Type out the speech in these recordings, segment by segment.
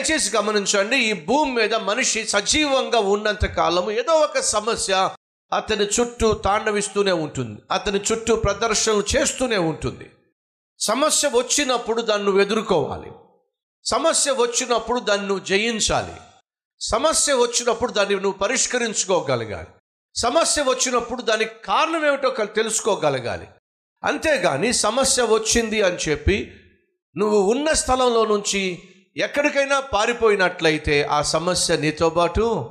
దయచేసి గమనించండి ఈ భూమి మీద మనిషి సజీవంగా ఉన్నంత కాలము ఏదో ఒక సమస్య అతని చుట్టూ తాండవిస్తూనే ఉంటుంది అతని చుట్టూ ప్రదర్శనలు చేస్తూనే ఉంటుంది. సమస్య వచ్చినప్పుడు దాన్ని ఎదుర్కోవాలి సమస్య వచ్చినప్పుడు దాన్ని నువ్వు జయించాలి సమస్య వచ్చినప్పుడు దాన్ని నువ్వు పరిష్కరించుకోగలగాలి సమస్య వచ్చినప్పుడు దానికి కారణం ఏమిటో తెలుసుకోగలగాలి. అంతేగాని సమస్య వచ్చింది అని చెప్పి నువ్వు ఉన్న స్థలంలో నుంచి ఎక్కడికైనా పారిపోయినట్లయితే ఆ సమస్య నీతో పాటు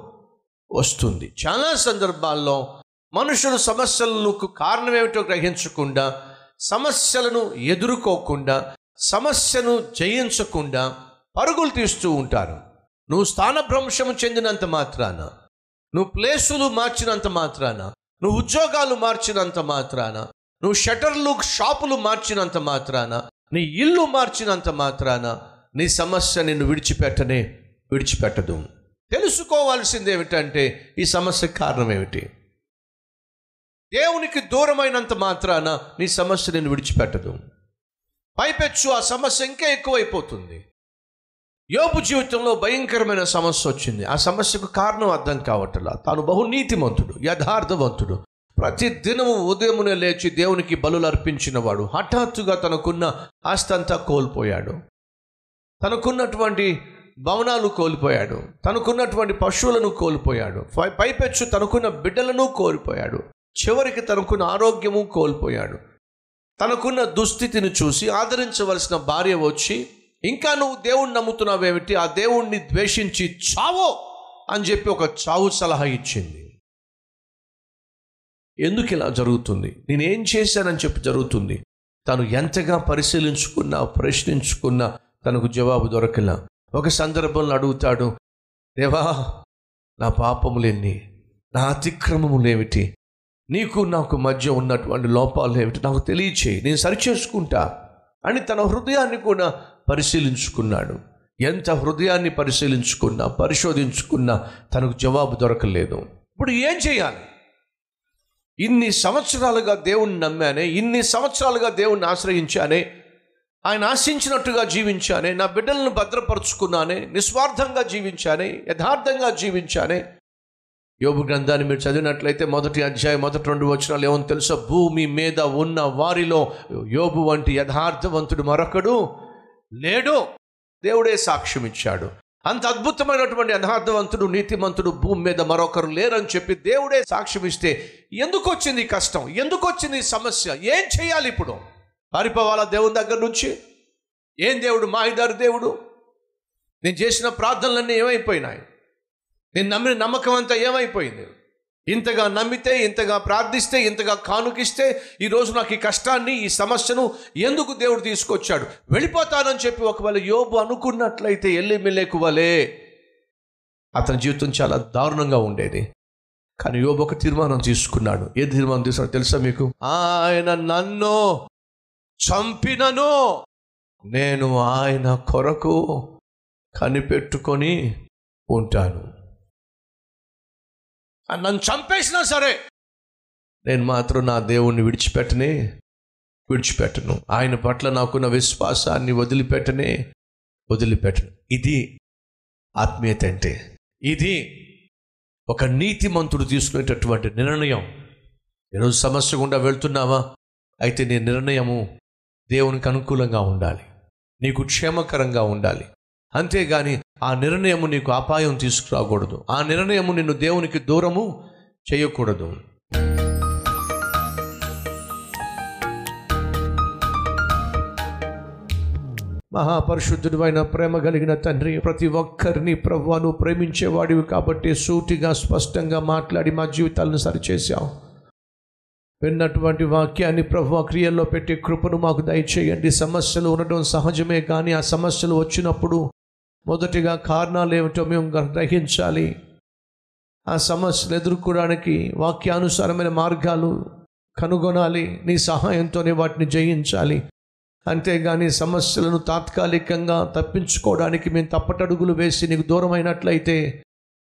వస్తుంది. చాలా సందర్భాల్లో మనుషులు సమస్యలకు కారణమేమిటో గ్రహించకుండా సమస్యలను ఎదుర్కోకుండా సమస్యను జయించకుండా పరుగులు తీస్తూ ఉంటారు. నువ్వు స్థానభ్రంశం చెందినంత మాత్రాన నువ్వు ప్లేసులు మార్చినంత మాత్రాన నువ్వు ఉద్యోగాలు మార్చినంత మాత్రాన నువ్వు షటర్లు షాపులు మార్చినంత మాత్రాన నీ ఇల్లు మార్చినంత మాత్రాన నీ సమస్య నిన్ను విడిచిపెట్టనే విడిచిపెట్టదు. తెలుసుకోవాల్సింది ఏమిటంటే ఈ సమస్యకు కారణం ఏమిటి దేవునికి దూరమైనంత మాత్రాన నీ సమస్య నిన్ను విడిచిపెట్టదు. పైపెచ్చు ఆ సమస్య ఇంకా ఎక్కువైపోతుంది. యోపు జీవితంలో భయంకరమైన సమస్య వచ్చింది. ఆ సమస్యకు కారణం అర్థం కావట్లా. తాను బహు నీతిమంతుడు యథార్థవంతుడు. ప్రతి దినము ఉదయమునే లేచి దేవునికి బలులు అర్పించిన వాడు హఠాత్తుగా తనకున్న ఆస్తంతా కోల్పోయాడు. తనకున్నటువంటి భవనాలు కోల్పోయాడు. తనకున్నటువంటి పశువులను కోల్పోయాడు. పై- పైపెచ్చు తనకున్న బిడ్డలను కోల్పోయాడు. చివరికి తనకున్న ఆరోగ్యము కోల్పోయాడు. తనకున్న దుస్థితిని చూసి ఆదరించవలసిన భార్య వచ్చి ఇంకా నువ్వు దేవుణ్ణి నమ్ముతున్నావేమిటి? ఆ దేవుణ్ణి ద్వేషించి చావో అని చెప్పి ఒక చావు సలహా ఇచ్చింది. ఎందుకు ఇలా జరుగుతుంది? నేనేం చేశానని చెప్పి జరుగుతుంది. తను ఎంతగా పరిశీలించుకున్నా ప్రశ్నించుకున్నా తనకు జవాబు దొరకల. ఒక సందర్భంలో అడుగుతాడు దేవా నా పాపములెన్ని నా అతిక్రమములేమిటి? నీకు నాకు మధ్య ఉన్నటువంటి లోపాలు ఏమిటి? నాకు తెలియచేయి నేను సరిచేసుకుంటా అని తన హృదయాన్ని కూడా పరిశీలించుకున్నాడు. ఎంత హృదయాన్ని పరిశీలించుకున్నా పరిశోధించుకున్నా తనకు జవాబు దొరకలేదు. ఇప్పుడు ఏం చేయాలి? ఇన్ని సంవత్సరాలుగా దేవుణ్ణి నమ్మానే ఇన్ని సంవత్సరాలుగా దేవుణ్ణి ఆశ్రయించానే ఆయన ఆశించినట్టుగా జీవించానే నా బిడ్డలను భద్రపరుచుకున్నానే నిస్వార్థంగా జీవించానే యథార్థంగా జీవించానే. యోగు గ్రంథాన్ని మీరు చదివినట్లయితే మొదటి అధ్యాయం మొదటి రెండు వచనాలు ఏమో తెలుసా? భూమి మీద ఉన్న వారిలో యోబు వంటి యథార్థవంతుడు మరొకడు లేడు. దేవుడే సాక్ష్యం ఇచ్చాడు. అంత అద్భుతమైనటువంటి యథార్థవంతుడు నీతిమంతుడు భూమి మీద మరొకరు లేరని చెప్పి దేవుడే సాక్ష్యం ఇస్తే ఎందుకు వచ్చింది కష్టం? ఎందుకు వచ్చింది సమస్య? ఏం చేయాలి ఇప్పుడు? పారిపోవాలా దేవుని దగ్గర నుంచి ఏం దేవుడు? మాయిదారు దేవుడు. నేను చేసిన ప్రార్థనలన్నీ ఏమైపోయినాయి? నేను నమ్మిన నమ్మకం అంతా ఏమైపోయింది? ఇంతగా నమ్మితే ఇంతగా ప్రార్థిస్తే ఇంతగా కానుకిస్తే ఈరోజు నాకు ఈ కష్టాన్ని ఈ సమస్యను ఎందుకు దేవుడు తీసుకొచ్చాడు? వెళ్ళిపోతానని చెప్పి ఒకవేళ యోబు అనుకున్నట్లయితే ఎల్లి మిల్లేకు వలే. అతని జీవితం చాలా దారుణంగా ఉండేది. కానీ యోబు ఒక తీర్మానం తీసుకున్నాడు. ఏ తీర్మానం తీసుకున్నాడు తెలుసా మీకు? ఆయన నన్ను చంపినను. నేను ఆయన కొరకు కనిపెట్టుకొని ఉంటాను. నన్ను చంపేసినా సరే నేను మాత్రం నా దేవుణ్ణి విడిచిపెట్టనే విడిచిపెట్టను. ఆయన పట్ల నాకున్న విశ్వాసాన్ని వదిలిపెట్టనే వదిలిపెట్టను. ఇది ఆత్మీయత అంటే ఇది ఒక నీతిమంతుడు తీసుకునేటటువంటి నిర్ణయం. ఈరోజు సమస్య గుండా వెళ్తున్నావా? అయితే నీ నిర్ణయము దేవునికి అనుకూలంగా ఉండాలి. నీకు క్షేమకరంగా ఉండాలి. అంతేగాని ఆ నిర్ణయము నీకు అపాయం తీసుకురాకూడదు. ఆ నిర్ణయము నిన్ను దేవునికి దూరము చేయకూడదు. మహాపరిశుద్ధుడు అయిన ప్రేమ కలిగిన తండ్రి ప్రతి ఒక్కరిని ప్రభువాను ప్రేమించేవాడివి కాబట్టి సూటిగా స్పష్టంగా మాట్లాడి మా జీవితాలను సరిచేశావు. విన్నటువంటి వాక్యాన్ని ప్రభు క్రియల్లో పెట్టి కృపను మాకు దయచేయండి. సమస్యలు ఉండటం సహజమే కానీ ఆ సమస్యలు వచ్చినప్పుడు మొదటిగా కారణాలు ఏమిటో మేము గ్రహించాలి. ఆ సమస్యలు ఎదుర్కోవడానికి వాక్యానుసారమైన మార్గాలు కనుగొనాలి. నీ సహాయంతోనే వాటిని జయించాలి. అంతేగాని సమస్యలను తాత్కాలికంగా తప్పించుకోవడానికి మేము తప్పటడుగులు వేసి నీకు దూరమైనట్లయితే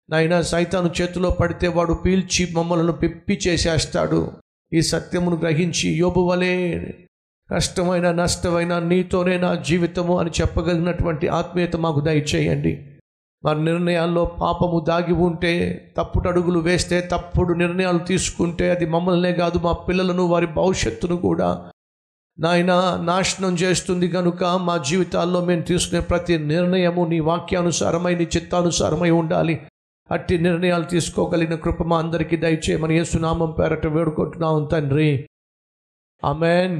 నాయన సైతాను చేతిలో పడితే వాడు పీల్చి మమ్మలను పిప్పి చేసేస్తాడు. ఈ సత్యమును గ్రహించి యోబు వలే కష్టమైన నష్టమైన నీతోనే నా జీవితము అని చెప్పగలిగినటువంటి ఆత్మీయత మాకు దయచేయండి. మా నిర్ణయాల్లో పాపము దాగి ఉంటే తప్పుడు అడుగులు వేస్తే తప్పుడు నిర్ణయాలు తీసుకుంటే అది మమ్మల్నే కాదు మా పిల్లలను వారి భవిష్యత్తును కూడా. నాయన నాశనం చేస్తుంది కనుక మా జీవితాల్లో మేము తీసుకునే ప్రతి నిర్ణయము నీ వాక్యానుసారమై నీ చిత్తానుసారమై ఉండాలి. అట్టి నిర్ణయాలు తీసుకోగలిగిన కృప మా అందరికీ దయచేయమని యేసునామం పేరట వేడుకుంటున్నాం తండ్రి. అమెన్